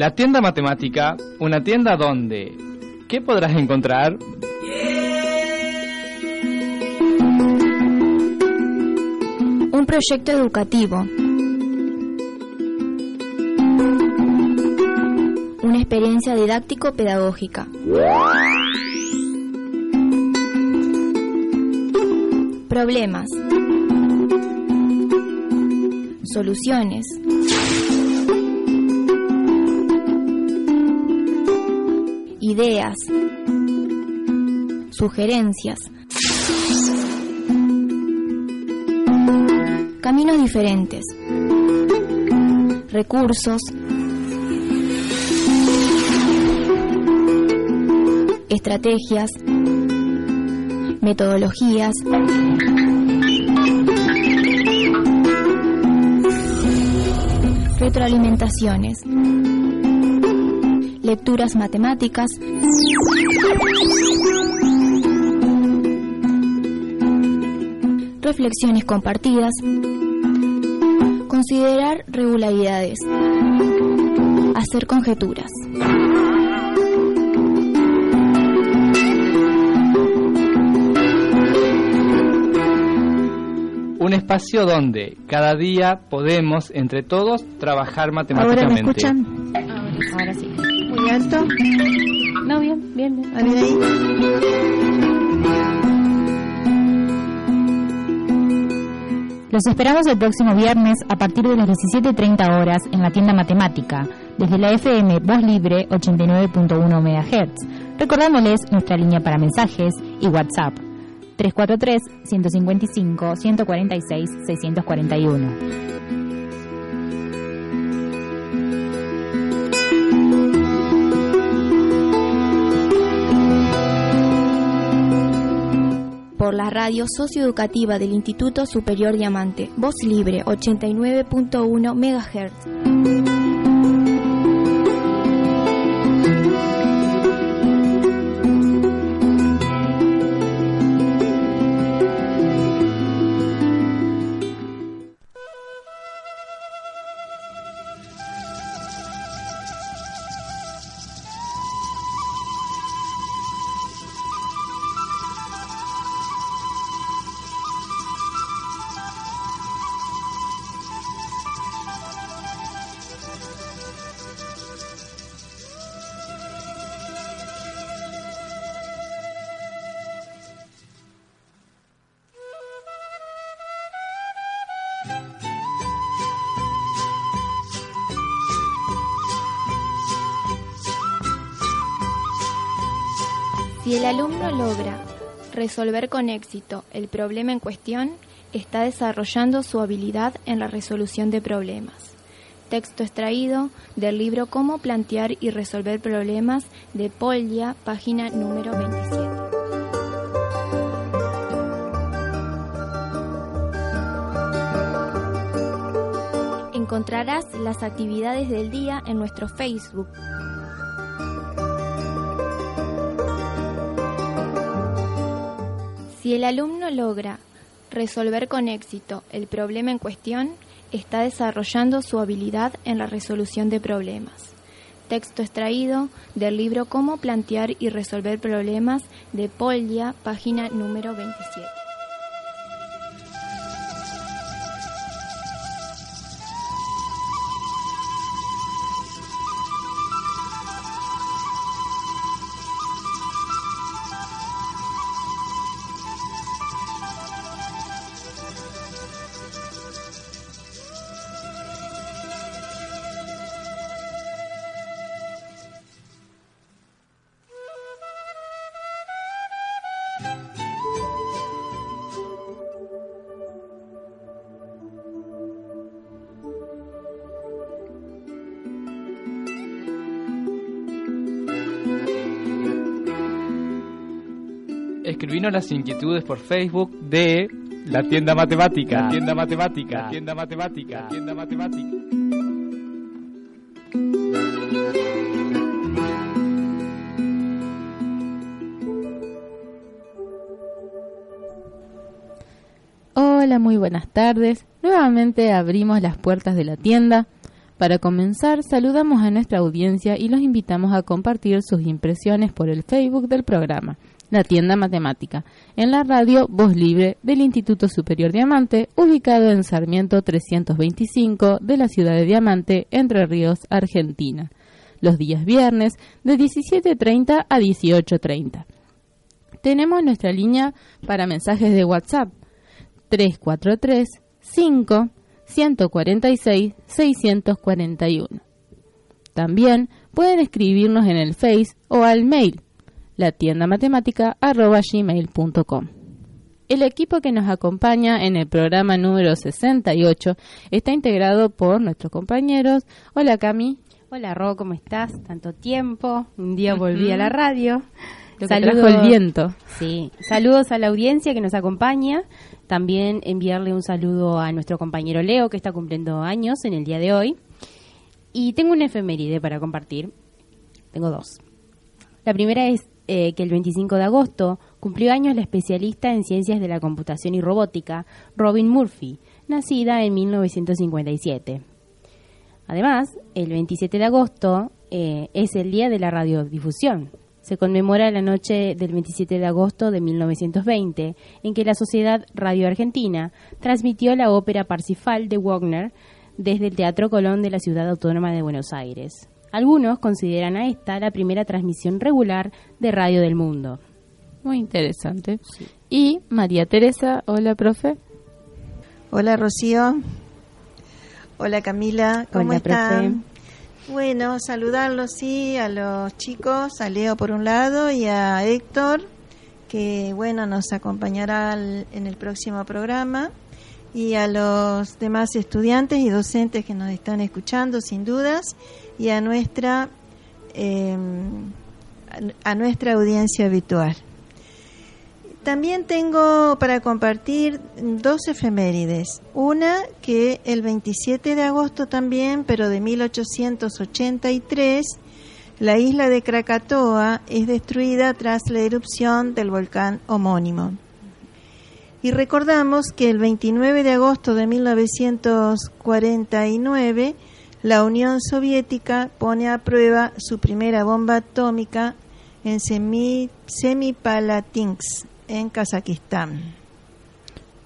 La tienda matemática, una tienda donde ¿qué podrás encontrar? Un proyecto educativo. Una experiencia didáctico-pedagógica. Problemas. Soluciones. Ideas. Sugerencias. Caminos diferentes. Recursos. Estrategias. Metodologías. Retroalimentaciones. Lecturas matemáticas. Reflexiones compartidas. Considerar regularidades. Hacer conjeturas. Un espacio donde cada día podemos entre todos trabajar matemáticamente. ¿Ahora me escuchan? Ahora sí. Alto. No, bien, bien, bien. ¿A bien ahí? Los esperamos el próximo viernes a partir de las 17.30 horas en la tienda matemática, desde la FM Voz Libre 89.1 MHz, recordándoles nuestra línea para mensajes y WhatsApp 343-155-146-641. Por la radio socioeducativa del Instituto Superior Diamante, Voz Libre 89.1 MHz. Resolver con éxito el problema en cuestión, está desarrollando su habilidad en la resolución de problemas. Texto extraído del libro Cómo plantear y resolver problemas de Polya, página número 27. Encontrarás las actividades del día en nuestro Facebook. Si el alumno logra resolver con éxito el problema en cuestión, está desarrollando su habilidad en la resolución de problemas. Texto extraído del libro Cómo plantear y resolver problemas de Polya, página número 27. Las inquietudes por Facebook de La Tienda Matemática. La Tienda Matemática. La Tienda Matemática. La Tienda Matemática. Hola, muy buenas tardes. Nuevamente abrimos las puertas de la tienda. Para comenzar, saludamos a nuestra audiencia y los invitamos a compartir sus impresiones por el Facebook del programa, La Tienda Matemática, en la radio Voz Libre del Instituto Superior Diamante, ubicado en Sarmiento 325 de la ciudad de Diamante, Entre Ríos, Argentina, los días viernes de 17.30 a 18.30. Tenemos nuestra línea para mensajes de WhatsApp 343 5 146 641. También pueden escribirnos en el Face o al mail la tienda matemática gmail.com. El equipo que nos acompaña en el programa número 68 está integrado por nuestros compañeros. Hola Cami. Hola Ro, ¿cómo estás? Tanto tiempo. Un día volví a la radio. Saludos el viento. Sí. Saludos a la audiencia que nos acompaña. También enviarle un saludo a nuestro compañero Leo, que está cumpliendo años en el día de hoy. Y tengo una efeméride para compartir. Tengo dos. La primera es eh, que el 25 de agosto cumplió años la especialista en ciencias de la computación y robótica, Robin Murphy, nacida en 1957. Además, el 27 de agosto eh, es el día de la radiodifusión, se conmemora la noche del 27 de agosto de 1920, en que la Sociedad Radio Argentina transmitió la ópera Parsifal de Wagner desde el Teatro Colón de la Ciudad Autónoma de Buenos Aires. Algunos consideran a esta la primera transmisión regular de radio del mundo. Muy interesante. Y María Teresa, hola, profe. Hola, Rocío. Hola, Camila. ¿Cómo Hola, están? profe. Bueno, saludarlos, sí, a los chicos, a Leo por un lado y a Héctor, que bueno, nos acompañará al- en el próximo programa, y a los demás estudiantes y docentes que nos están escuchando, sin dudas, y a nuestra, a- a nuestra audiencia habitual. También tengo para compartir dos efemérides. Una que el 27 de agosto también, pero de 1883, la isla de Krakatoa es destruida tras la erupción del volcán homónimo. Y recordamos que el 29 de agosto de 1949, la Unión Soviética pone a prueba su primera bomba atómica en Semi- Semipalatinsk, en Kazajistán.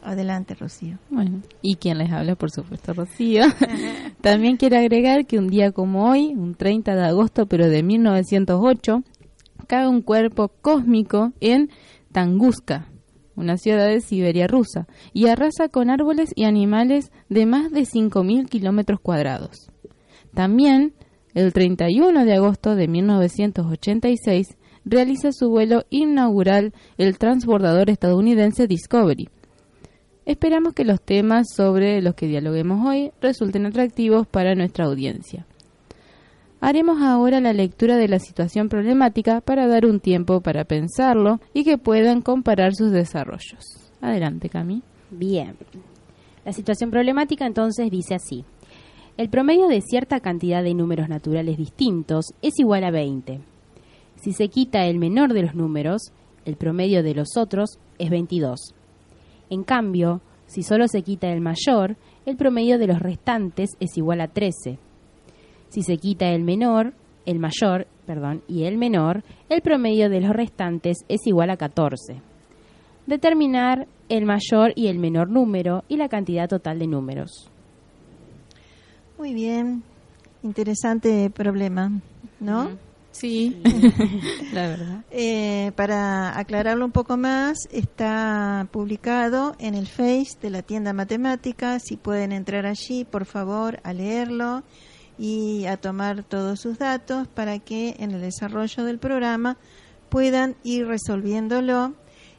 Adelante, Rocío. Bueno, y quien les habla, por supuesto, Rocío. También quiero agregar que un día como hoy, un 30 de agosto, pero de 1908, cae un cuerpo cósmico en Tunguska, una ciudad de Siberia rusa, y arrasa con árboles y animales de más de 5.000 kilómetros cuadrados. También, el 31 de agosto de 1986, realiza su vuelo inaugural el transbordador estadounidense Discovery. Esperamos que los temas sobre los que dialoguemos hoy resulten atractivos para nuestra audiencia. Haremos ahora la lectura de la situación problemática para dar un tiempo para pensarlo y que puedan comparar sus desarrollos. Adelante, Cami. Bien. La situación problemática entonces dice así. El promedio de cierta cantidad de números naturales distintos es igual a 20. Si se quita el menor de los números, el promedio de los otros es 22. En cambio, si solo se quita el mayor, el promedio de los restantes es igual a 13. Si se quita el menor, el mayor, perdón, y el menor, el promedio de los restantes es igual a 14. Determinar el mayor y el menor número y la cantidad total de números. Muy bien, interesante problema, ¿no? Sí, la verdad. Eh, para aclararlo un poco más, está publicado en el Face de la tienda matemática. Si pueden entrar allí, por favor, a leerlo y a tomar todos sus datos para que en el desarrollo del programa puedan ir resolviéndolo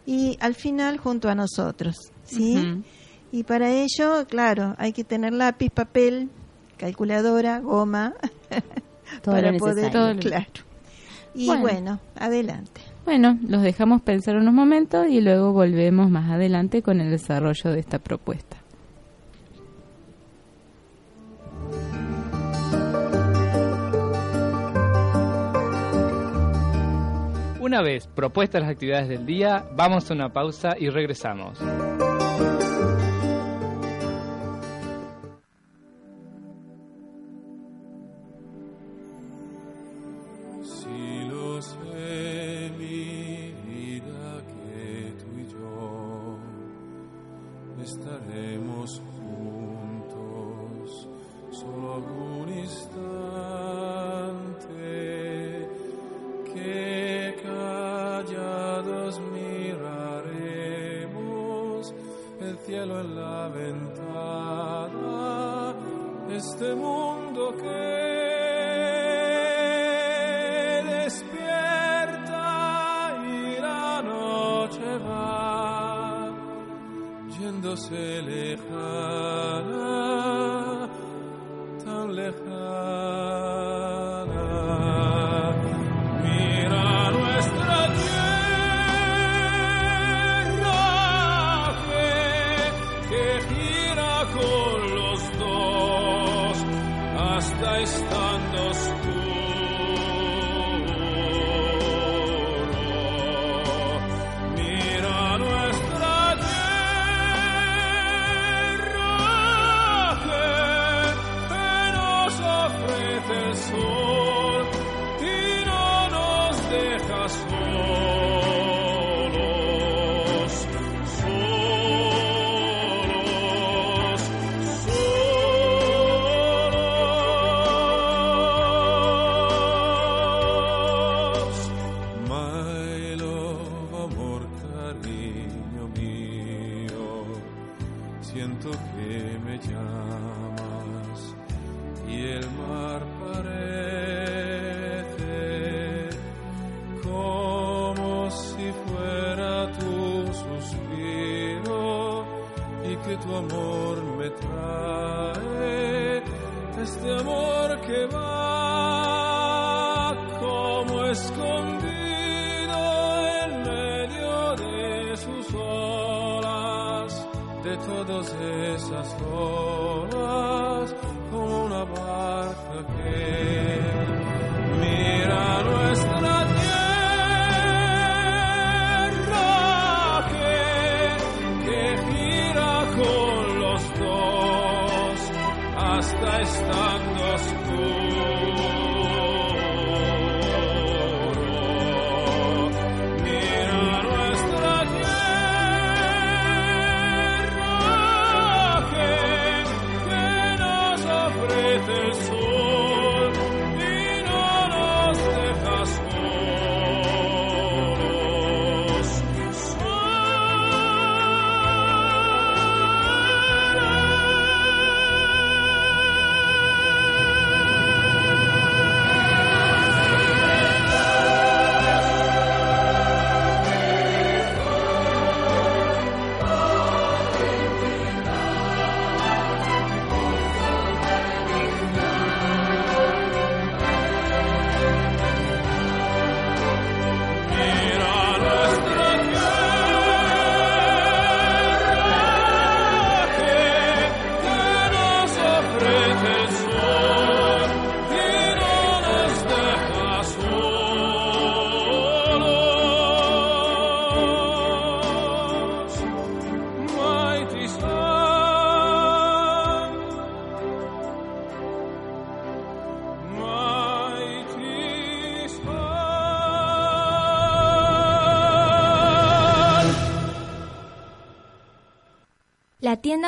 y al final junto a nosotros, ¿sí? Y para ello, claro, hay que tener lápiz, papel, calculadora, goma, Todo para lo poder, necesario. Todo lo- claro. Y Bueno. bueno, adelante. Bueno, los dejamos pensar unos momentos y luego volvemos más adelante con el desarrollo de esta propuesta. Una vez propuestas las actividades del día, vamos a una pausa y regresamos.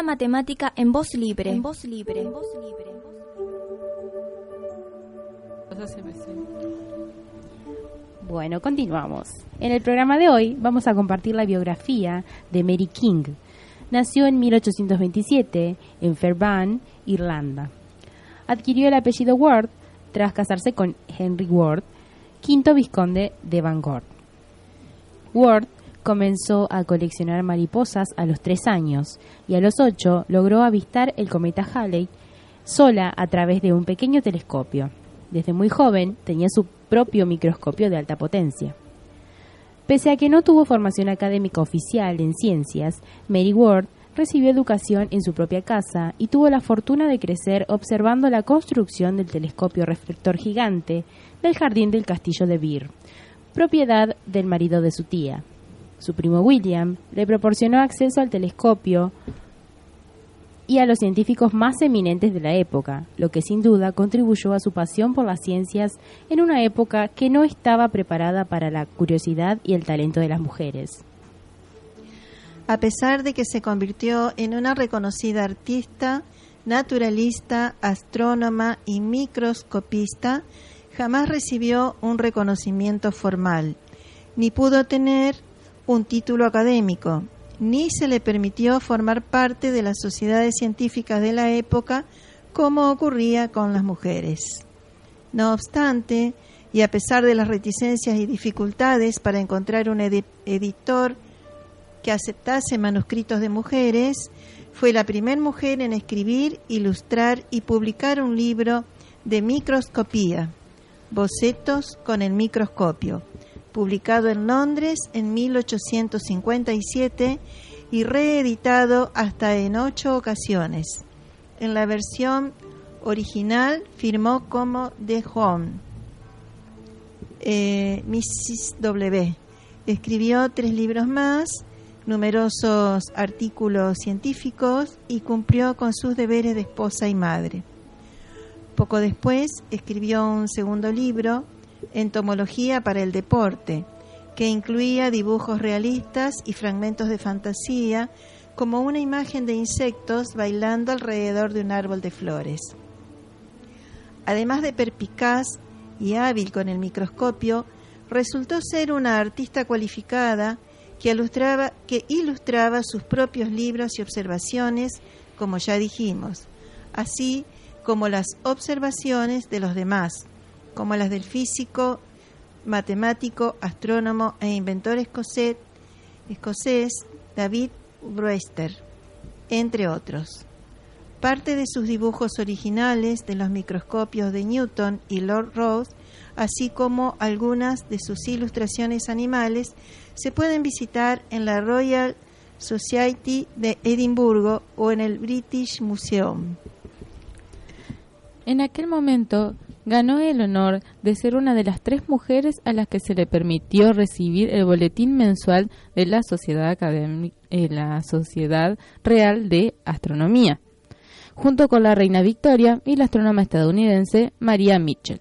Matemática en voz libre. En voz libre. En voz libre. Bueno, continuamos. En el programa de hoy vamos a compartir la biografía de Mary King. Nació en 1827 en Fairbairn, Irlanda. Adquirió el apellido Ward tras casarse con Henry Ward, quinto vizconde de Bangor. Ward comenzó a coleccionar mariposas a los tres años y a los ocho logró avistar el cometa Halley sola a través de un pequeño telescopio. Desde muy joven tenía su propio microscopio de alta potencia. Pese a que no tuvo formación académica oficial en ciencias, Mary Ward recibió educación en su propia casa y tuvo la fortuna de crecer observando la construcción del telescopio reflector gigante del jardín del castillo de Beer, propiedad del marido de su tía. Su primo William le proporcionó acceso al telescopio y a los científicos más eminentes de la época, lo que sin duda contribuyó a su pasión por las ciencias en una época que no estaba preparada para la curiosidad y el talento de las mujeres. A pesar de que se convirtió en una reconocida artista, naturalista, astrónoma y microscopista, jamás recibió un reconocimiento formal, ni pudo tener un título académico, ni se le permitió formar parte de las sociedades científicas de la época como ocurría con las mujeres. No obstante, y a pesar de las reticencias y dificultades para encontrar un editor que aceptase manuscritos de mujeres, fue la primera mujer en escribir, ilustrar y publicar un libro de microscopía, Bocetos con el microscopio, publicado en Londres en 1857 y reeditado hasta en ocho ocasiones. En la versión original firmó como The Home. Eh, Mrs. W. Escribió tres libros más, numerosos artículos científicos y cumplió con sus deberes de esposa y madre. Poco después escribió un segundo libro, Entomología para el Deporte, que incluía dibujos realistas y fragmentos de fantasía, como una imagen de insectos bailando alrededor de un árbol de flores. Además de perpicaz y hábil con el microscopio, resultó ser una artista cualificada que ilustraba, que ilustraba sus propios libros y observaciones, como ya dijimos, así como las observaciones de los demás, como las del físico, matemático, astrónomo e inventor escocés, David Brewster, entre otros. Parte de sus dibujos originales de los microscopios de Newton y Lord Rosse, así como algunas de sus ilustraciones animales, se pueden visitar en la Royal Society de Edimburgo o en el British Museum. En aquel momento ganó el honor de ser una de las tres mujeres a las que se le permitió recibir el boletín mensual de la Sociedad, eh, la Sociedad Real de Astronomía, junto con la reina Victoria y la astrónoma estadounidense María Mitchell.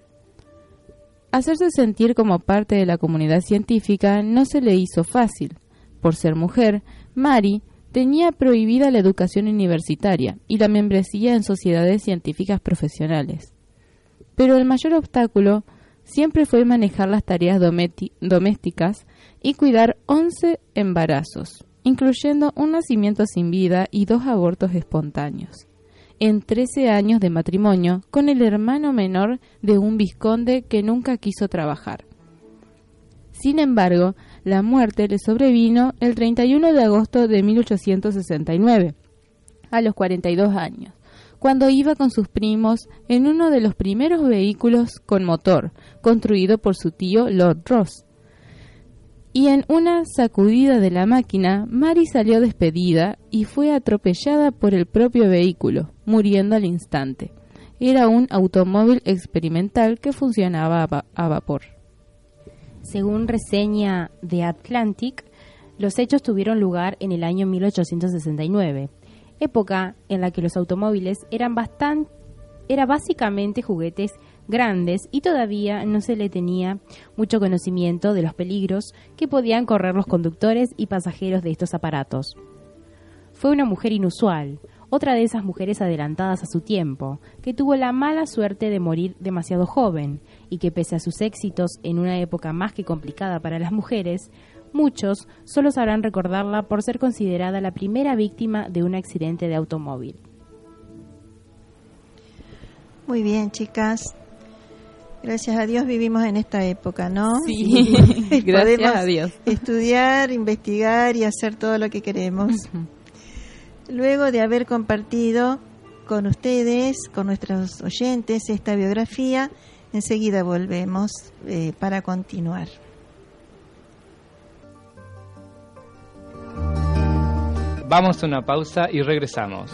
Hacerse sentir como parte de la comunidad científica no se le hizo fácil. Por ser mujer, Mary tenía prohibida la educación universitaria y la membresía en sociedades científicas profesionales. Pero el mayor obstáculo siempre fue manejar las tareas domésticas y cuidar 11 embarazos, incluyendo un nacimiento sin vida y dos abortos espontáneos, en 13 años de matrimonio con el hermano menor de un vizconde que nunca quiso trabajar. Sin embargo, la muerte le sobrevino el 31 de agosto de 1869, a los 42 años, cuando iba con sus primos en uno de los primeros vehículos con motor, construido por su tío Lord Ross. Y en una sacudida de la máquina, Mary salió despedida y fue atropellada por el propio vehículo, muriendo al instante. Era un automóvil experimental que funcionaba a, a vapor. Según reseña de Atlantic, los hechos tuvieron lugar en el año 1869, época en la que los automóviles eran bastante básicamente juguetes grandes y todavía no se le tenía mucho conocimiento de los peligros que podían correr los conductores y pasajeros de estos aparatos. Fue una mujer inusual, otra de esas mujeres adelantadas a su tiempo, que tuvo la mala suerte de morir demasiado joven y que pese a sus éxitos en una época más que complicada para las mujeres, muchos solo sabrán recordarla por ser considerada la primera víctima de un accidente de automóvil. Muy bien, chicas. Gracias a Dios vivimos en esta época, ¿no? Sí, gracias a Dios. Estudiar, investigar y hacer todo lo que queremos. Luego de haber compartido con ustedes, con nuestros oyentes, esta biografía, Enseguida volvemos eh, para continuar. Vamos a una pausa y regresamos.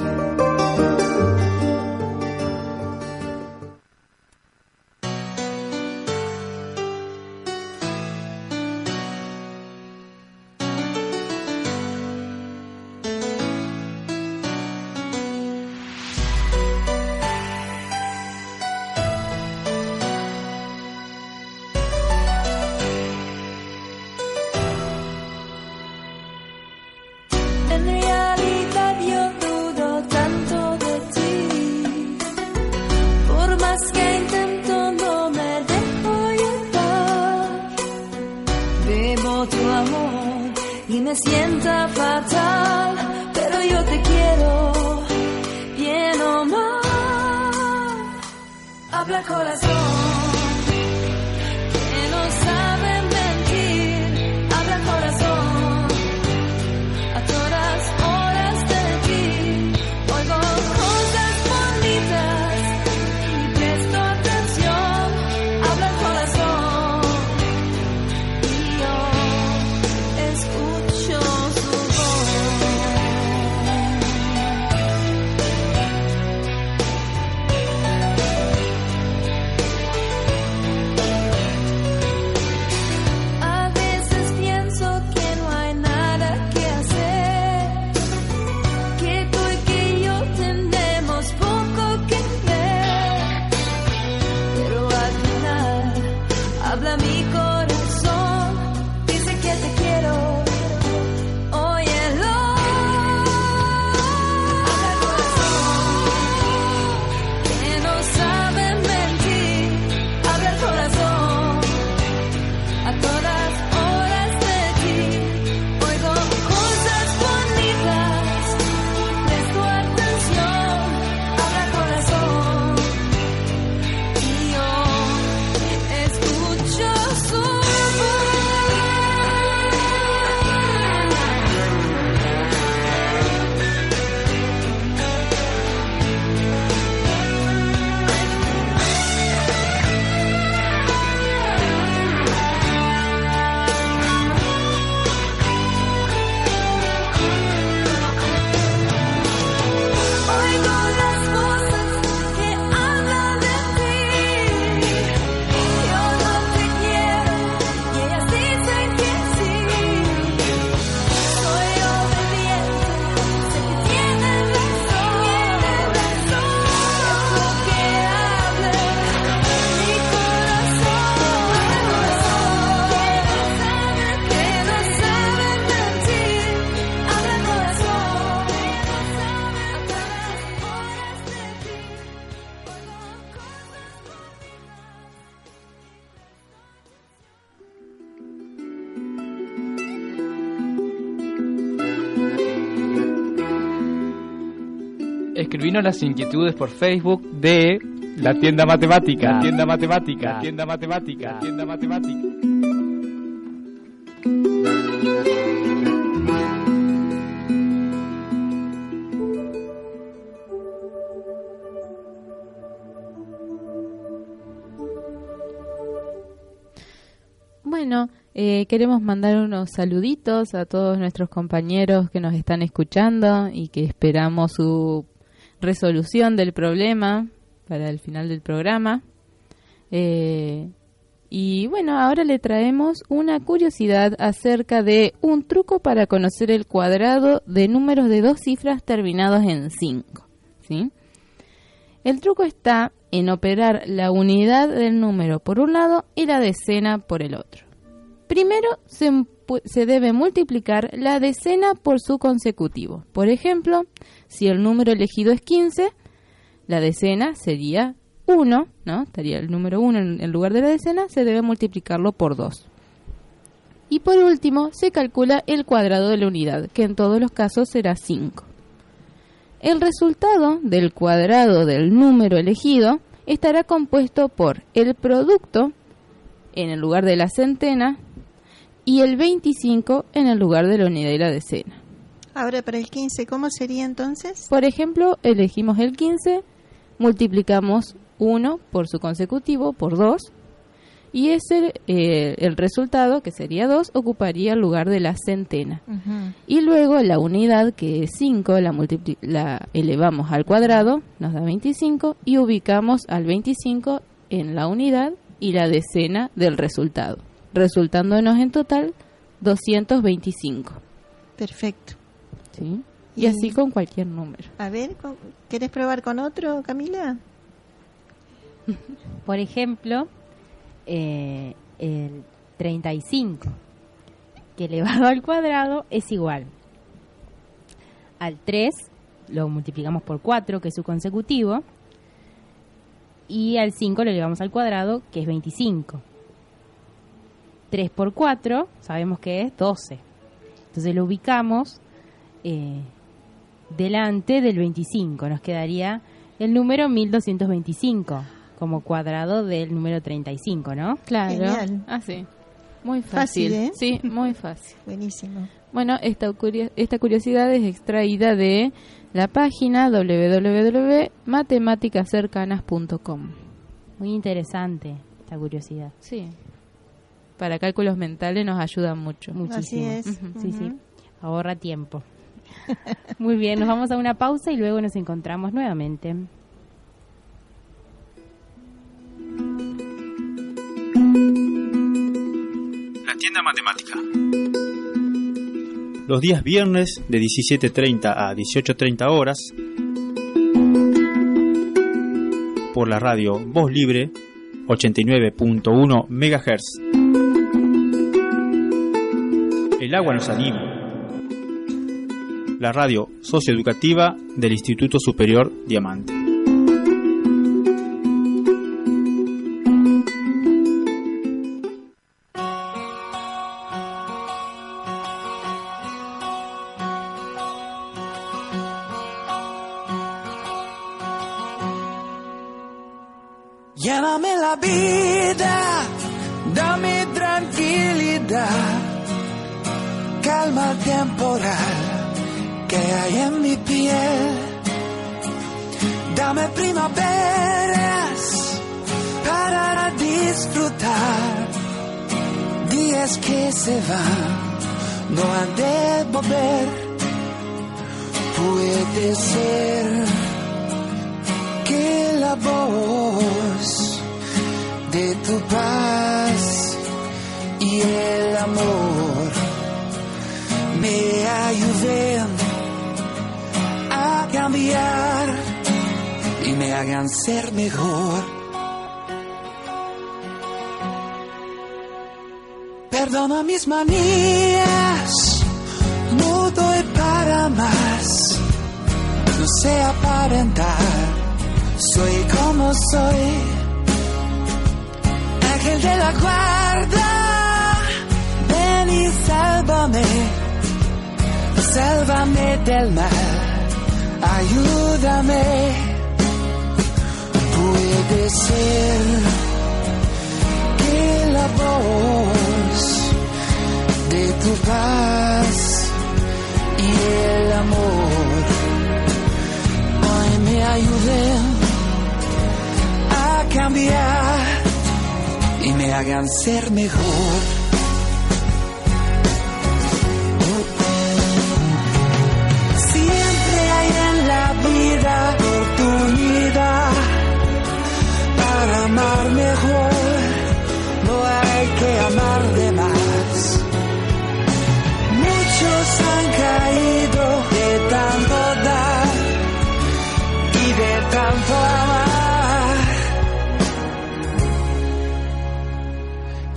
Las inquietudes por Facebook de La Tienda Matemática. La Tienda Matemática. La Tienda Matemática. La Tienda Matemática. Bueno, eh, queremos mandar unos saluditos a todos nuestros compañeros que nos están escuchando y que esperamos su resolución del problema para el final del programa. Eh, y bueno, ahora le traemos una curiosidad acerca de un truco para conocer el cuadrado de números de dos cifras terminados en 5. ¿sí? El truco está en operar la unidad del número por un lado y la decena por el otro. Primero se, se debe multiplicar la decena por su consecutivo. Por ejemplo, si el número elegido es 15, la decena sería 1, ¿no? Estaría el número 1 en, en lugar de la decena, se debe multiplicarlo por 2. Y por último, se calcula el cuadrado de la unidad, que en todos los casos será 5. El resultado del cuadrado del número elegido estará compuesto por el producto en el lugar de la centena y el 25 en el lugar de la unidad y la decena. Ahora para el 15, ¿cómo sería entonces? Por ejemplo, elegimos el 15, multiplicamos 1 por su consecutivo por 2 y ese, eh, el resultado, que sería 2, ocuparía el lugar de la centena. Y luego la unidad, que es 5, la, la elevamos al cuadrado, nos da 25, y ubicamos al 25 en la unidad y la decena del resultado, resultándonos en total 225. Perfecto. ¿sí? Y, Y- así con cualquier número. A ver, con- ¿querés probar con otro, Camila? Por ejemplo, eh, el 35, que elevado al cuadrado es igual al 3, lo multiplicamos por 4, que es su consecutivo, y al 5 lo elevamos al cuadrado, que es 25. 3 por 4, sabemos que es 12. Entonces lo ubicamos eh, delante del 25. Nos quedaría el número 1225 como cuadrado del número 35, ¿no? Claro. Genial. Así. Muy Fácil, fácil. ¿eh? Sí, muy fácil. Buenísimo. Bueno, esta, esta curiosidad es extraída de la página www.matemáticacercanas.com. Muy interesante esta curiosidad. Sí. Para cálculos mentales nos ayuda mucho. Muchísimo. Así es. Ujú, Sí, sí. Ahorra tiempo. Muy bien, nos vamos a una pausa y luego nos encontramos nuevamente. La tienda matemática. Los días viernes de 17.30 a 18.30 horas por la radio Voz Libre 89.1 MHz. El agua nos anima. La radio socioeducativa del Instituto Superior Diamante. Perdona mis manías, no doy para más, no sé aparentar soy como soy, ángel de la guarda, ven y sálvame, sálvame del mal, ayúdame, puede ser que la voz de tu paz y el amor hoy me ayuden a cambiar y me hagan ser mejor.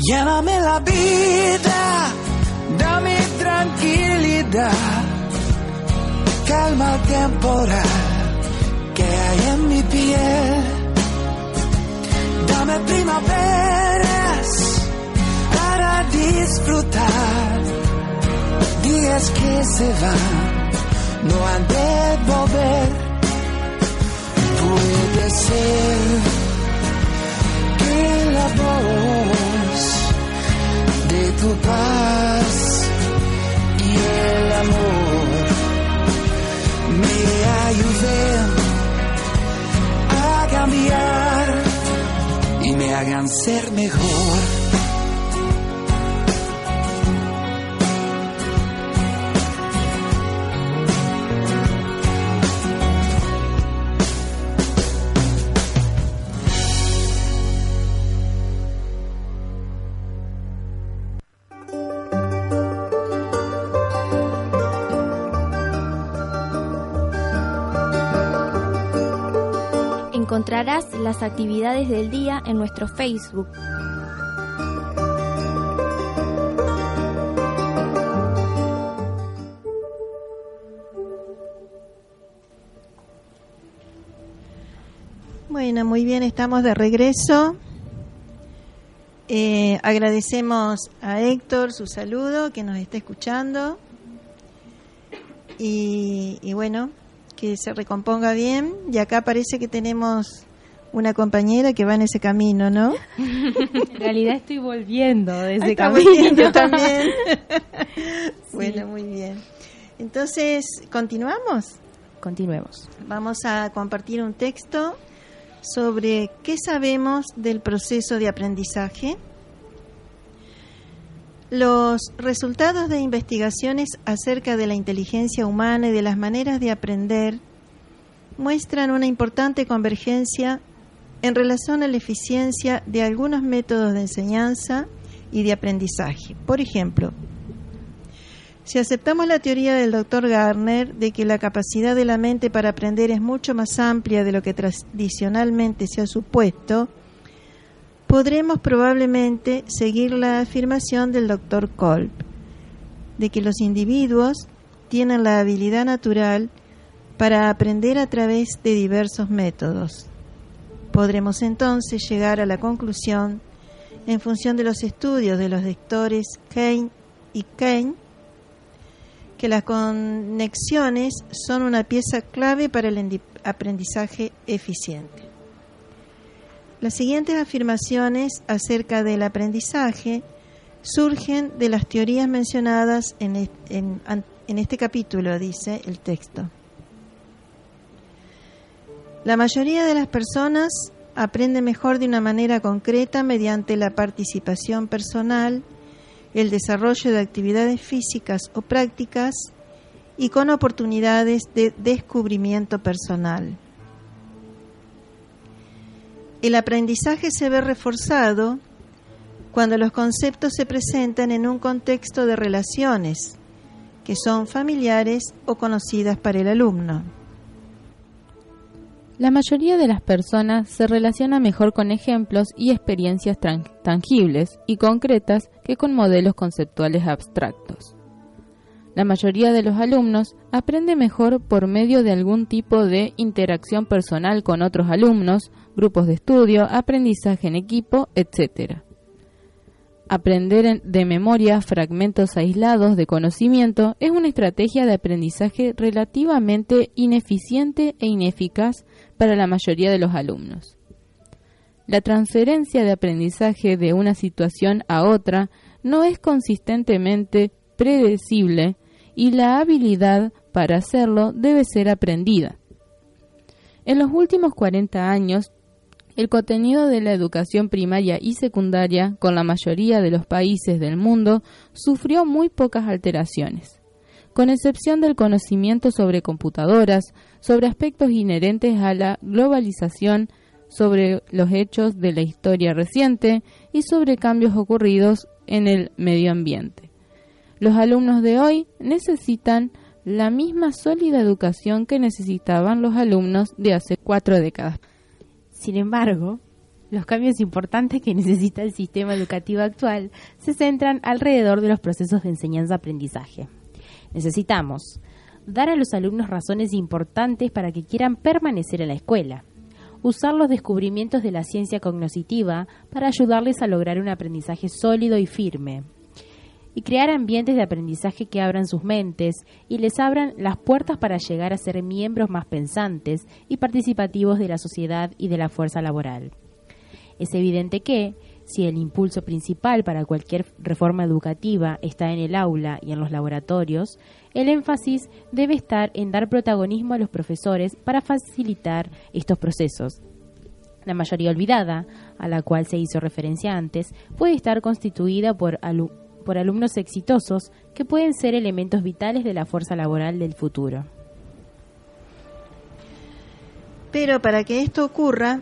Lléname la vida, dame tranquilidad, calma temporal que hay en mi piel. Dame primaveras para disfrutar, días que se van, no han de volver. Puede ser que la voz tu paz y el amor me ayuden a cambiar y me hagan ser mejor. Las actividades del día en nuestro Facebook. Bueno, muy bien, estamos de regreso. Eh, agradecemos a Héctor su saludo, que nos está escuchando. Y, y bueno, que se recomponga bien. Y acá parece que tenemos una compañera que va en ese camino, ¿no? En realidad estoy volviendo de ese está camino. volviendo también. bueno, muy bien. Entonces, ¿continuamos? Continuemos. Vamos a compartir un texto sobre qué sabemos del proceso de aprendizaje. Los resultados de investigaciones acerca de la inteligencia humana y de las maneras de aprender muestran una importante convergencia en relación a la eficiencia de algunos métodos de enseñanza y de aprendizaje. Por ejemplo, si aceptamos la teoría del doctor Garner de que la capacidad de la mente para aprender es mucho más amplia de lo que tradicionalmente se ha supuesto, podremos probablemente seguir la afirmación del doctor Kolb de que los individuos tienen la habilidad natural para aprender a través de diversos métodos. Podremos entonces llegar a la conclusión, en función de los estudios de los doctores Kane y Kane, que las conexiones son una pieza clave para el endi- aprendizaje eficiente. Las siguientes afirmaciones acerca del aprendizaje surgen de las teorías mencionadas en, an- en este capítulo, dice el texto. La mayoría de las personas aprende mejor de una manera concreta mediante la participación personal, el desarrollo de actividades físicas o prácticas y con oportunidades de descubrimiento personal. El aprendizaje se ve reforzado cuando los conceptos se presentan en un contexto de relaciones que son familiares o conocidas para el alumno. La mayoría de las personas se relaciona mejor con ejemplos y experiencias tangibles y concretas que con modelos conceptuales abstractos. La mayoría de los alumnos aprende mejor por medio de algún tipo de interacción personal con otros alumnos, grupos de estudio, aprendizaje en equipo, etc. Aprender en- de memoria fragmentos aislados de conocimiento es una estrategia de aprendizaje relativamente ineficiente e ineficaz para la mayoría de los alumnos. La transferencia de aprendizaje de una situación a otra no es consistentemente predecible y la habilidad para hacerlo debe ser aprendida. En los últimos 40 años, el contenido de la educación primaria y secundaria con la mayoría de los países del mundo sufrió muy pocas alteraciones, con excepción del conocimiento sobre computadoras, sobre aspectos inherentes a la globalización, sobre los hechos de la historia reciente y sobre cambios ocurridos en el medio ambiente. Los alumnos de hoy necesitan la misma sólida educación que necesitaban los alumnos de hace cuatro décadas. Sin embargo, los cambios importantes que necesita el sistema educativo actual se centran alrededor de los procesos de enseñanza-aprendizaje. Necesitamos dar a los alumnos razones importantes para que quieran permanecer en la escuela, usar los descubrimientos de la ciencia cognoscitiva para ayudarles a lograr un aprendizaje sólido y firme, y crear ambientes de aprendizaje que abran sus mentes y les abran las puertas para llegar a ser miembros más pensantes y participativos de la sociedad y de la fuerza laboral. Es evidente que, si el impulso principal para cualquier reforma educativa está en el aula y en los laboratorios, el énfasis debe estar en dar protagonismo a los profesores para facilitar estos procesos. La mayoría olvidada, a la cual se hizo referencia antes, puede estar constituida por, alu- por alumnos exitosos que pueden ser elementos vitales de la fuerza laboral del futuro. Pero para que esto ocurra,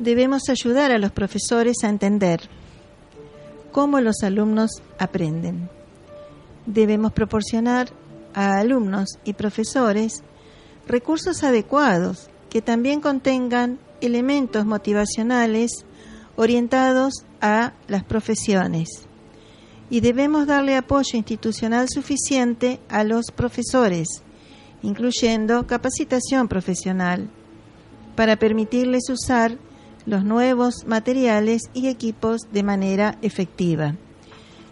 debemos ayudar a los profesores a entender cómo los alumnos aprenden. Debemos proporcionar a alumnos y profesores recursos adecuados que también contengan elementos motivacionales orientados a las profesiones. Y debemos darle apoyo institucional suficiente a los profesores, incluyendo capacitación profesional, para permitirles usar los nuevos materiales y equipos de manera efectiva.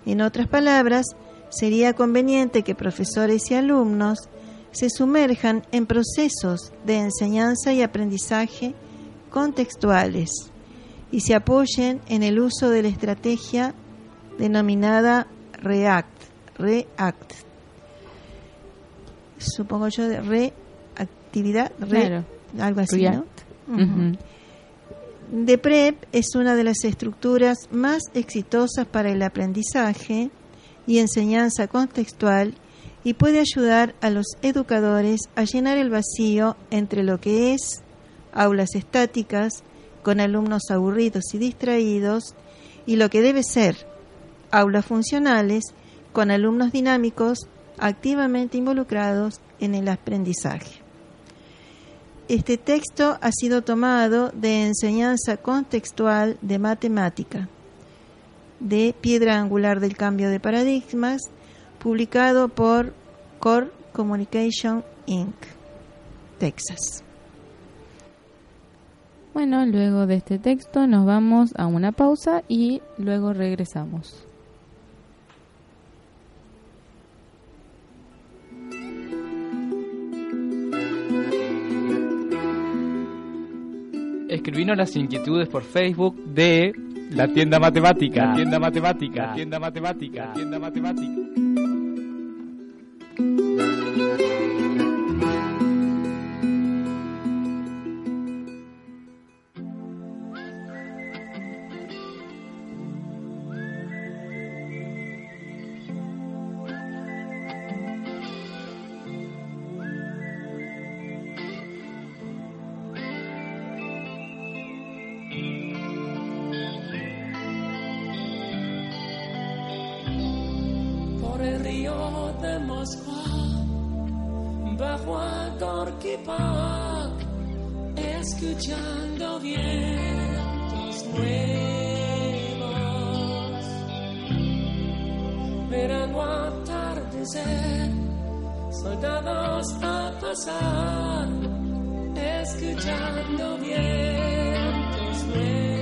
En otras palabras, sería conveniente que profesores y alumnos se sumerjan en procesos de enseñanza y aprendizaje contextuales y se apoyen en el uso de la estrategia denominada REACT, REACT. Supongo yo de reactividad, re- Claro. algo así, ¿no? React. Ujú. Ujú. DEPREP es una de las estructuras más exitosas para el aprendizaje y enseñanza contextual y puede ayudar a los educadores a llenar el vacío entre lo que es aulas estáticas con alumnos aburridos y distraídos y lo que debe ser aulas funcionales con alumnos dinámicos activamente involucrados en el aprendizaje. Este texto ha sido tomado de enseñanza contextual de matemática, de Piedra Angular del Cambio de Paradigmas, publicado por Core Communication Inc., Texas. Bueno, luego de este texto nos vamos a una pausa y luego regresamos. Escribinos las inquietudes por Facebook de La Tienda Matemática. La Tienda Matemática. La Tienda Matemática. La Tienda Matemática. por verano atardecer, soldados a pasar, escuchando vientos nuevos.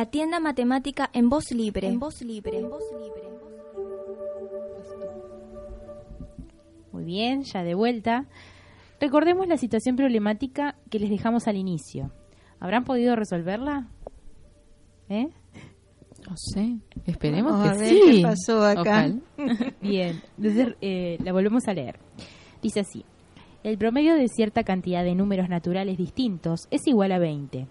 La tienda matemática en voz libre. En voz libre. Muy bien, ya de vuelta. Recordemos la situación problemática que les dejamos al inicio. ¿Habrán podido resolverla? ¿Eh? No sé, esperemos Vamos que a ver sí. qué pasó acá. Ojalá. Bien, entonces eh, la volvemos a leer. Dice así, el promedio de cierta cantidad de números naturales distintos es igual a 20.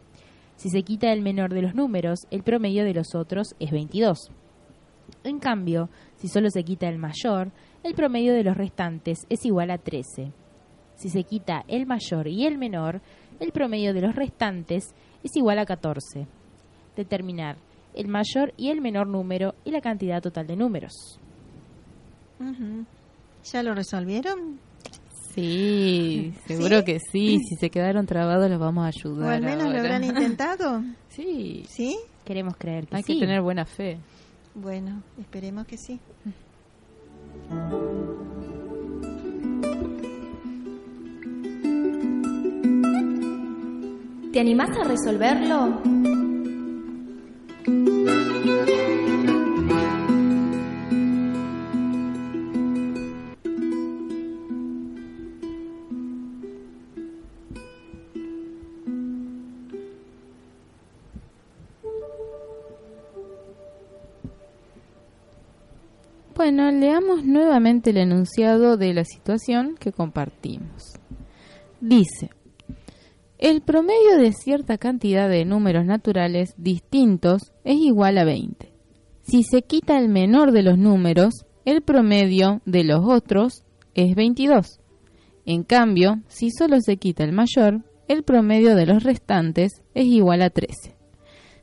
Si se quita el menor de los números, el promedio de los otros es 22. En cambio, si solo se quita el mayor, el promedio de los restantes es igual a 13. Si se quita el mayor y el menor, el promedio de los restantes es igual a 14. Determinar el mayor y el menor número y la cantidad total de números. ¿Ya lo resolvieron? Sí, seguro ¿Sí? que sí. Si se quedaron trabados, los vamos a ayudar. ¿O al menos lo habrán intentado? Sí, ¿Sí? Queremos creer que hay sí. que tener buena fe. Bueno, esperemos que sí. ¿Te animás a resolverlo? Bueno, leamos nuevamente el enunciado de la situación que compartimos. Dice, el promedio de cierta cantidad de números naturales distintos es igual a 20. Si se quita el menor de los números, el promedio de los otros es 22. En cambio, si solo se quita el mayor, el promedio de los restantes es igual a 13.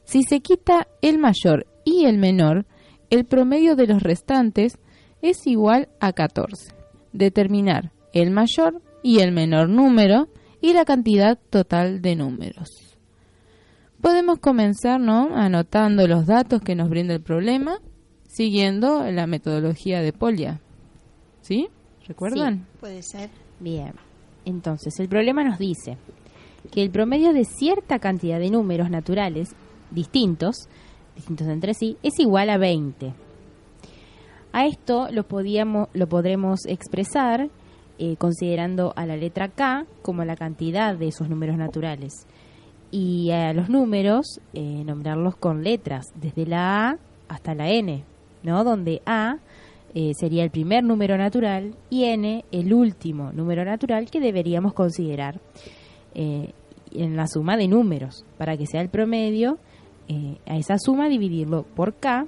Si se quita el mayor y el menor, el promedio de los restantes es igual a 14. Determinar el mayor y el menor número y la cantidad total de números. Podemos comenzar ¿no? anotando los datos que nos brinda el problema, siguiendo la metodología de Polia. ¿Sí? ¿Recuerdan? Puede ser. Bien. Entonces, el problema nos dice que el promedio de cierta cantidad de números naturales distintos, distintos entre sí, es igual a 20. A esto lo, podíamos, lo podremos expresar eh, considerando a la letra K como la cantidad de esos números naturales y a los números eh, nombrarlos con letras, desde la A hasta la N, ¿no? Donde A eh, sería el primer número natural y N el último número natural que deberíamos considerar en la suma de números, para que sea el promedio, eh, a esa suma dividirlo por K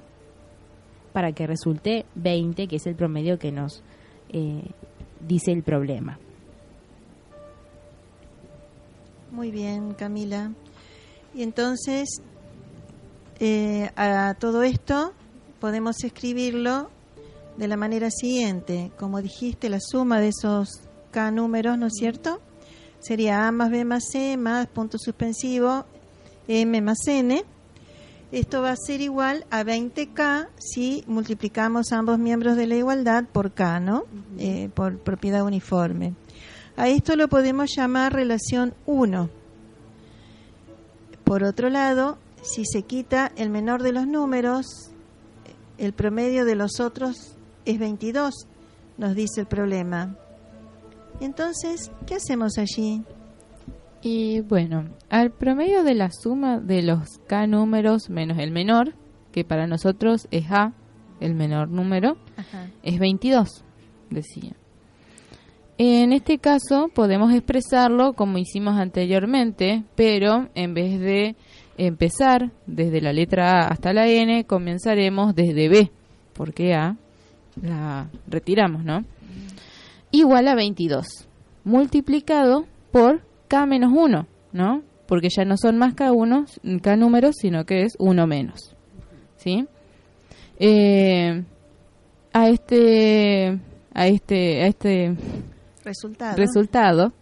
para que resulte 20, que es el promedio que nos eh, dice el problema. Muy bien, Camila. Y entonces, eh, a todo esto podemos escribirlo de la manera siguiente. Como dijiste, la suma de esos K números, ¿no es cierto? Sería A más B más C más punto suspensivo M más N. Esto va a ser igual a 20K si multiplicamos ambos miembros de la igualdad por K, ¿no? Eh, por propiedad uniforme. A esto lo podemos llamar relación 1. Por otro lado, si se quita el menor de los números, el promedio de los otros es 22, nos dice el problema. Entonces, ¿qué hacemos allí? Y bueno, al promedio de la suma de los k números menos el menor, que para nosotros es a, el menor número, es 22, decía. En este caso podemos expresarlo como hicimos anteriormente, pero en vez de empezar desde la letra A hasta la N, comenzaremos desde B, porque A la retiramos, ¿no? Igual a 22, multiplicado por K menos 1, ¿no? Porque ya no son más K, uno, K números, sino que es 1 menos, ¿sí? Eh, a este a este a este Resultado. resultado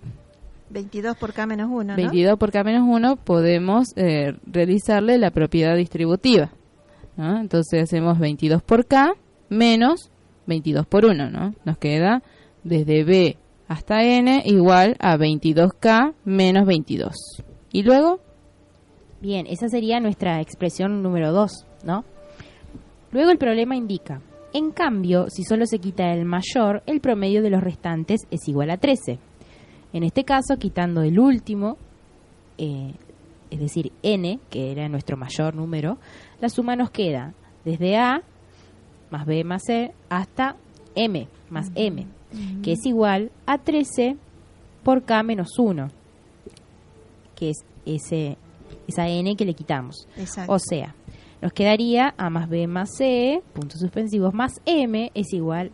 22 por K menos 1, ¿no? 22 por K menos 1 podemos eh, realizarle la propiedad distributiva. ¿no? Entonces hacemos 22 por K menos 22 por 1, ¿no? Nos queda desde B hasta N igual a 22K menos 22. ¿Y luego? Bien, esa sería nuestra expresión número 2, ¿no? Luego el problema indica, en cambio, si solo se quita el mayor, el promedio de los restantes es igual a 13. En este caso, quitando el último, eh, es decir, n, que era nuestro mayor número, la suma nos queda desde a más b más c hasta m más m, que es igual a 13 por k menos 1, que es ese, esa n que le quitamos. Exacto. O sea, nos quedaría a más b más c, puntos suspensivos, más m es igual,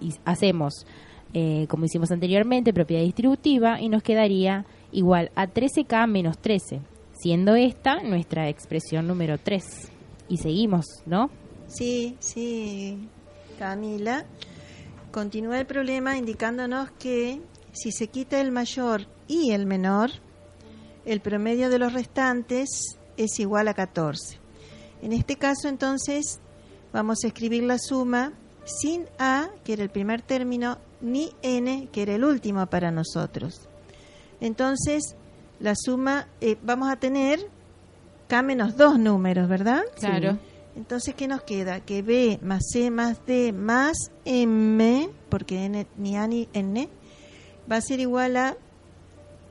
y hacemos, eh, como hicimos anteriormente, propiedad distributiva, y nos quedaría igual a 13k menos 13, siendo esta nuestra expresión número 3. Y seguimos, ¿no? Sí, sí, Camila. Continúa el problema indicándonos que si se quita el mayor y el menor, el promedio de los restantes es igual a 14. En este caso, entonces, vamos a escribir la suma sin A, que era el primer término, ni N, que era el último para nosotros. Entonces, la suma, eh, vamos a tener K menos dos números, ¿verdad? Claro. Entonces, ¿qué nos queda? Que B más C más D más M, porque N, ni A ni N, va a ser igual a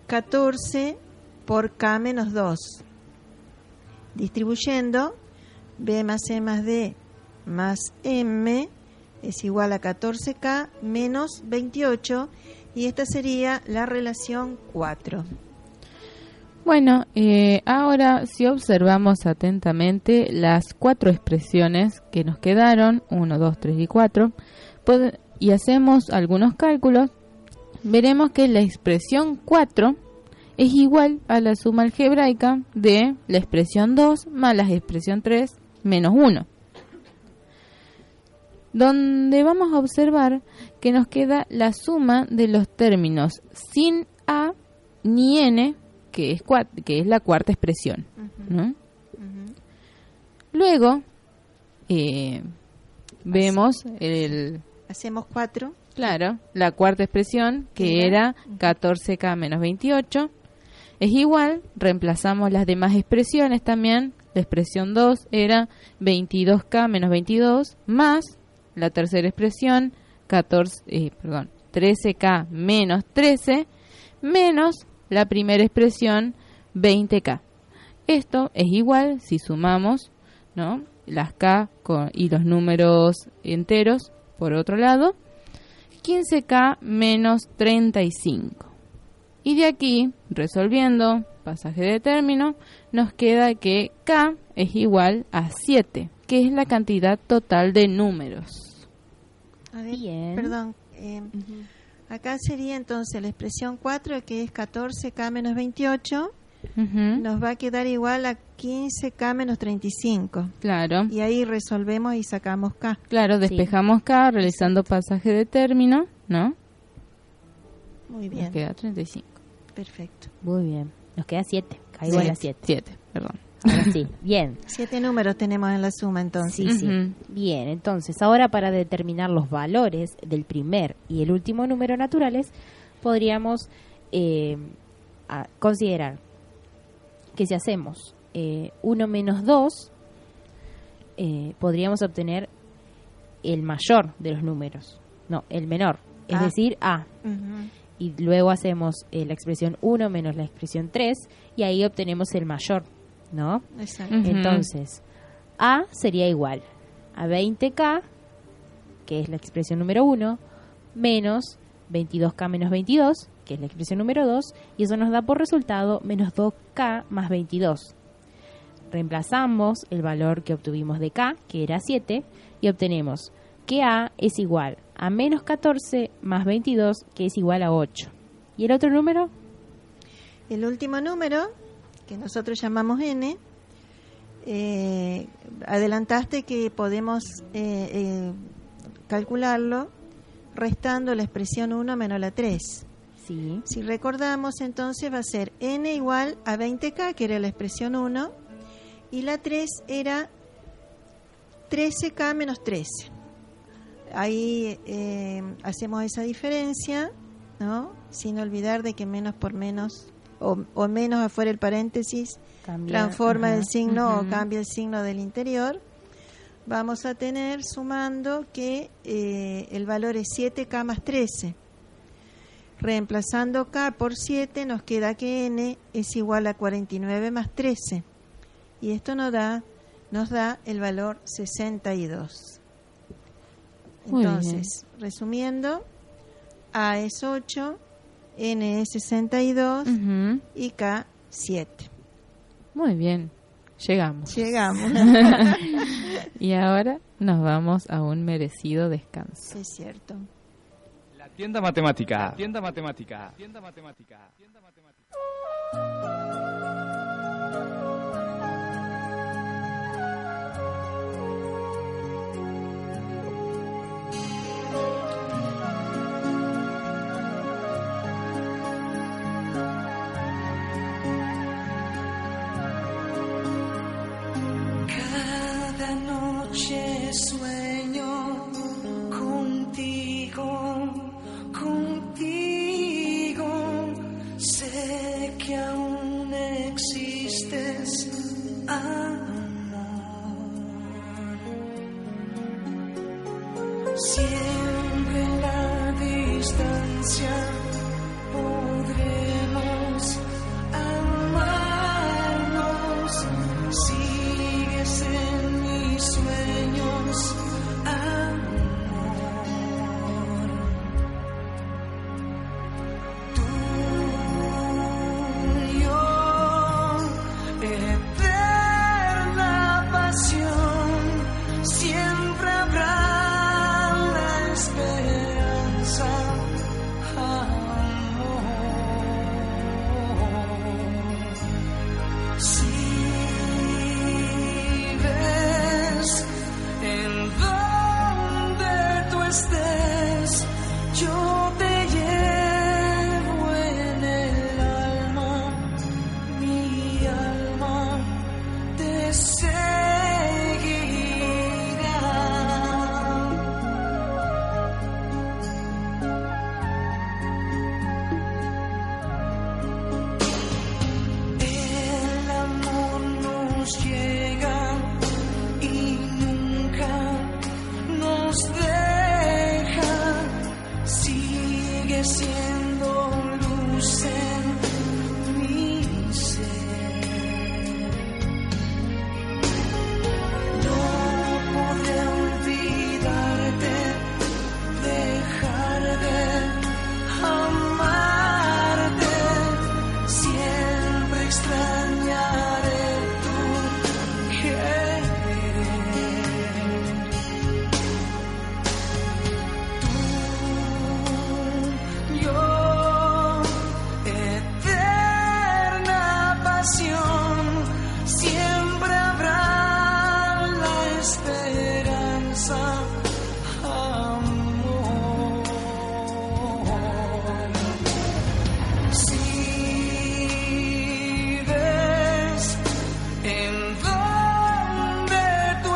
14 por K menos 2. Distribuyendo, B más C más D más M es igual a 14K menos 28 y esta sería la relación 4. Bueno, eh, ahora si observamos atentamente las cuatro expresiones que nos quedaron, 1, 2, 3 y 4, pod- y hacemos algunos cálculos, veremos que la expresión 4 es igual a la suma algebraica de la expresión 2 más la expresión 3 menos 1. Donde vamos a observar que nos queda la suma de los términos sin A ni N, que es, cua- que es la cuarta expresión. ¿no? Luego, eh, vemos el, Hacemos 4. Claro, la cuarta expresión, que Era. era 14K menos 28, es igual, reemplazamos las demás expresiones también, la expresión 2 era 22K menos 22, más la tercera expresión, 14, eh, perdón, 13K menos 13, menos la primera expresión, 20K. Esto es igual si sumamos ¿no? las K con- y los números enteros por otro lado, 15K menos 35. Y de aquí, resolviendo pasaje de término, nos queda que K es igual a 7, que es la cantidad total de números. A ver, Bien. perdón. eh, Acá sería entonces la expresión 4, que es 14K menos 28, Ujú. nos va a quedar igual a 15K menos 35. Claro. Y ahí resolvemos y sacamos K. Claro, despejamos K realizando pasaje de término, ¿no? Muy Nos bien, queda 35. perfecto. Muy bien. Nos queda 7. Caigo a las 7. 7, perdón. Ahora sí. Bien. Siete números tenemos en la suma entonces. Sí, sí. Bien, entonces ahora para determinar los valores del primer y el último número naturales, podríamos eh, considerar que si hacemos 1 menos 2, podríamos obtener el mayor de los números, no, el menor, es Ah. decir, A. Y luego hacemos eh, la expresión 1 menos la expresión 3 y ahí obtenemos el mayor, ¿no? Exacto. Entonces, A sería igual a 20K, que es la expresión número 1, menos 22K menos 22, que es la expresión número 2, y eso nos da por resultado menos 2K más 22. Reemplazamos el valor que obtuvimos de K, que era 7, y obtenemos que A es igual a menos 14 más 22, que es igual a 8. ¿Y el otro número? El último número, que nosotros llamamos n, eh, adelantaste que podemos eh, eh, calcularlo restando la expresión 1 menos la 3. Sí. Si recordamos, entonces va a ser n igual a 20k, que era la expresión 1, y la 3 era 13k menos 13. Ahí eh, hacemos esa diferencia, ¿no? Sin olvidar de que menos por menos, o, o menos afuera el paréntesis, transforma el signo o cambia el signo del interior. Vamos a tener sumando que eh, el valor es 7k más 13. Reemplazando k por 7 nos queda que n es igual a 49 más 13. Y esto nos da, nos da el valor 62. Muy bien. Entonces, resumiendo, a es 8, n es 62 Ujú. y k 7. Muy bien. Llegamos. Llegamos. Y ahora nos vamos a un merecido descanso. es cierto. La tienda matemática. Tienda matemática. Tienda matemática. Tienda matemática. Noche sueño contigo, contigo. Sé que aún existes, amor. Siempre la distancia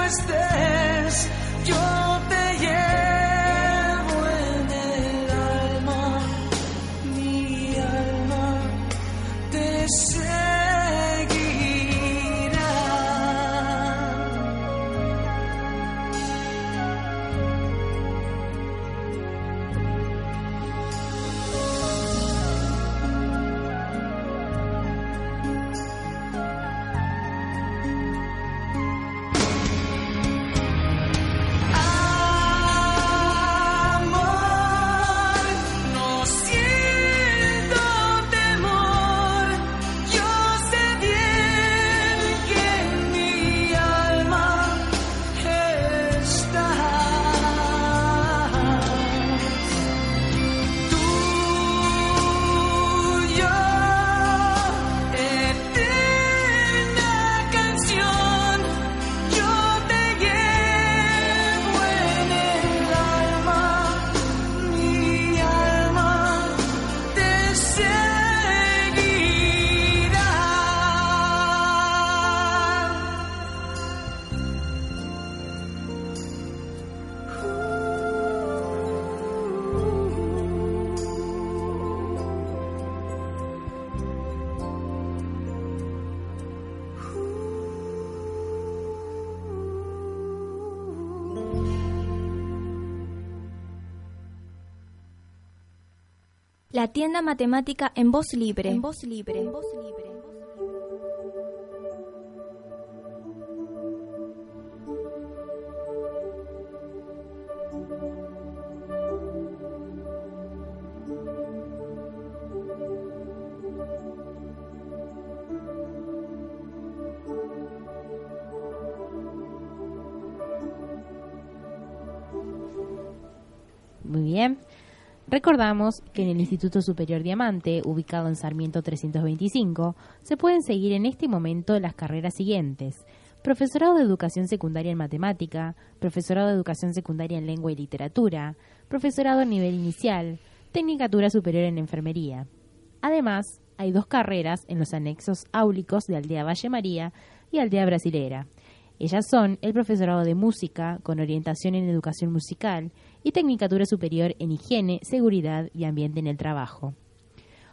este La tienda matemática en voz libre. En voz libre. En voz libre. Muy bien. Recordamos que en el Instituto Superior Diamante, ubicado en Sarmiento 325, se pueden seguir en este momento las carreras siguientes. Profesorado de Educación Secundaria en Matemática, Profesorado de Educación Secundaria en Lengua y Literatura, Profesorado a nivel inicial, Tecnicatura Superior en Enfermería. Además, hay dos carreras en los anexos áulicos de Aldea Valle María y Aldea Brasilera. Ellas son el Profesorado de Música, con orientación en Educación Musical, y Tecnicatura Superior en Higiene, Seguridad y Ambiente en el Trabajo.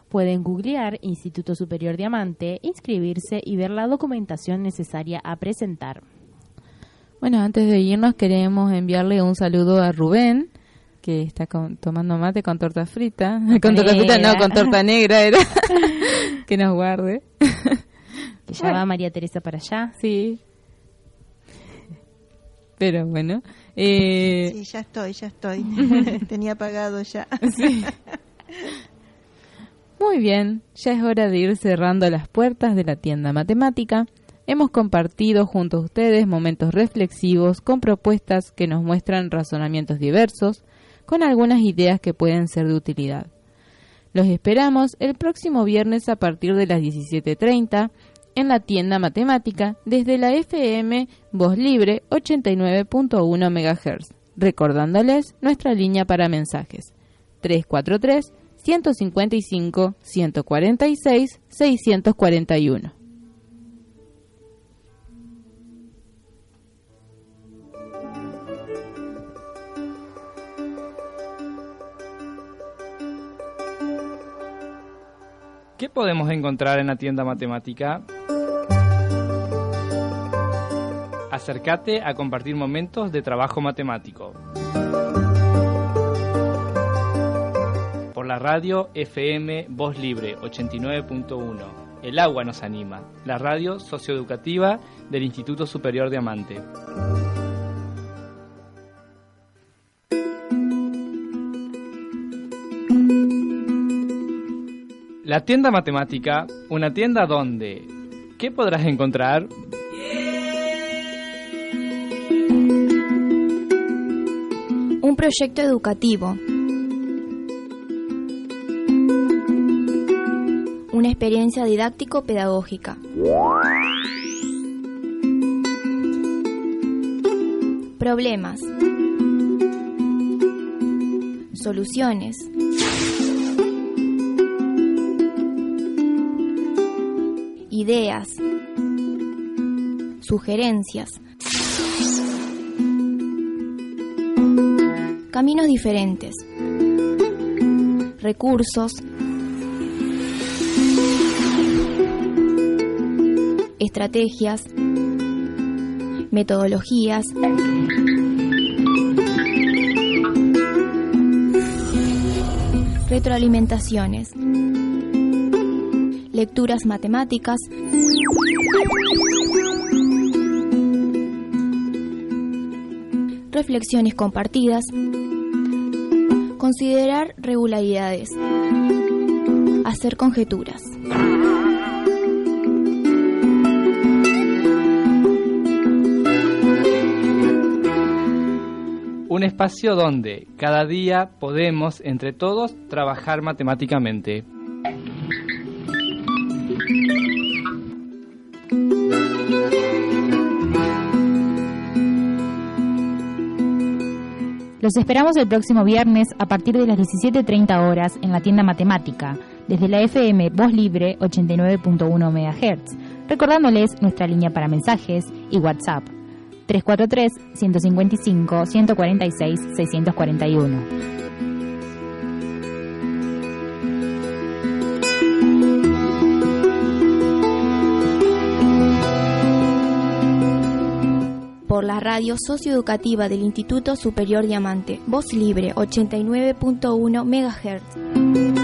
Pueden googlear Instituto Superior Diamante, inscribirse y ver la documentación necesaria a presentar. Bueno, antes de irnos queremos enviarle un saludo a Rubén, que está con- tomando mate con torta frita. con torta frita, no, con torta negra era. que nos guarde. Que ya va María Teresa para allá. Sí. Pero bueno. Eh, Sí, ya estoy, ya estoy. Tenía apagado ya. Sí. Muy bien, ya es hora de ir cerrando las puertas de la tienda matemática. Hemos compartido junto a ustedes momentos reflexivos con propuestas que nos muestran razonamientos diversos, con algunas ideas que pueden ser de utilidad. Los esperamos el próximo viernes a partir de las 17.30 en la tienda matemática desde la FM Voz Libre 89.1 MHz, recordándoles nuestra línea para mensajes 343 155 146 641. ¿Qué podemos encontrar en la tienda matemática? Acércate a compartir momentos de trabajo matemático. Por la radio FM Voz Libre 89.1. El agua nos anima. La radio socioeducativa del Instituto Superior Diamante. La tienda matemática, una tienda donde, ¿qué podrás encontrar? Un proyecto educativo. Una experiencia didáctico-pedagógica. Problemas. Soluciones. Ideas. Sugerencias. Caminos diferentes. Recursos. Estrategias. Metodologías. Retroalimentaciones. Lecturas matemáticas. Reflexiones compartidas. Considerar regularidades. Hacer conjeturas. Un espacio donde cada día podemos, entre todos, trabajar matemáticamente. Los esperamos el próximo viernes a partir de las 17.30 horas en la tienda matemática, desde la FM Voz Libre 89.1 MHz, recordándoles nuestra línea para mensajes y WhatsApp 343-155-146-641. Radio socioeducativa del Instituto Superior Diamante, Voz Libre 89.1 MHz.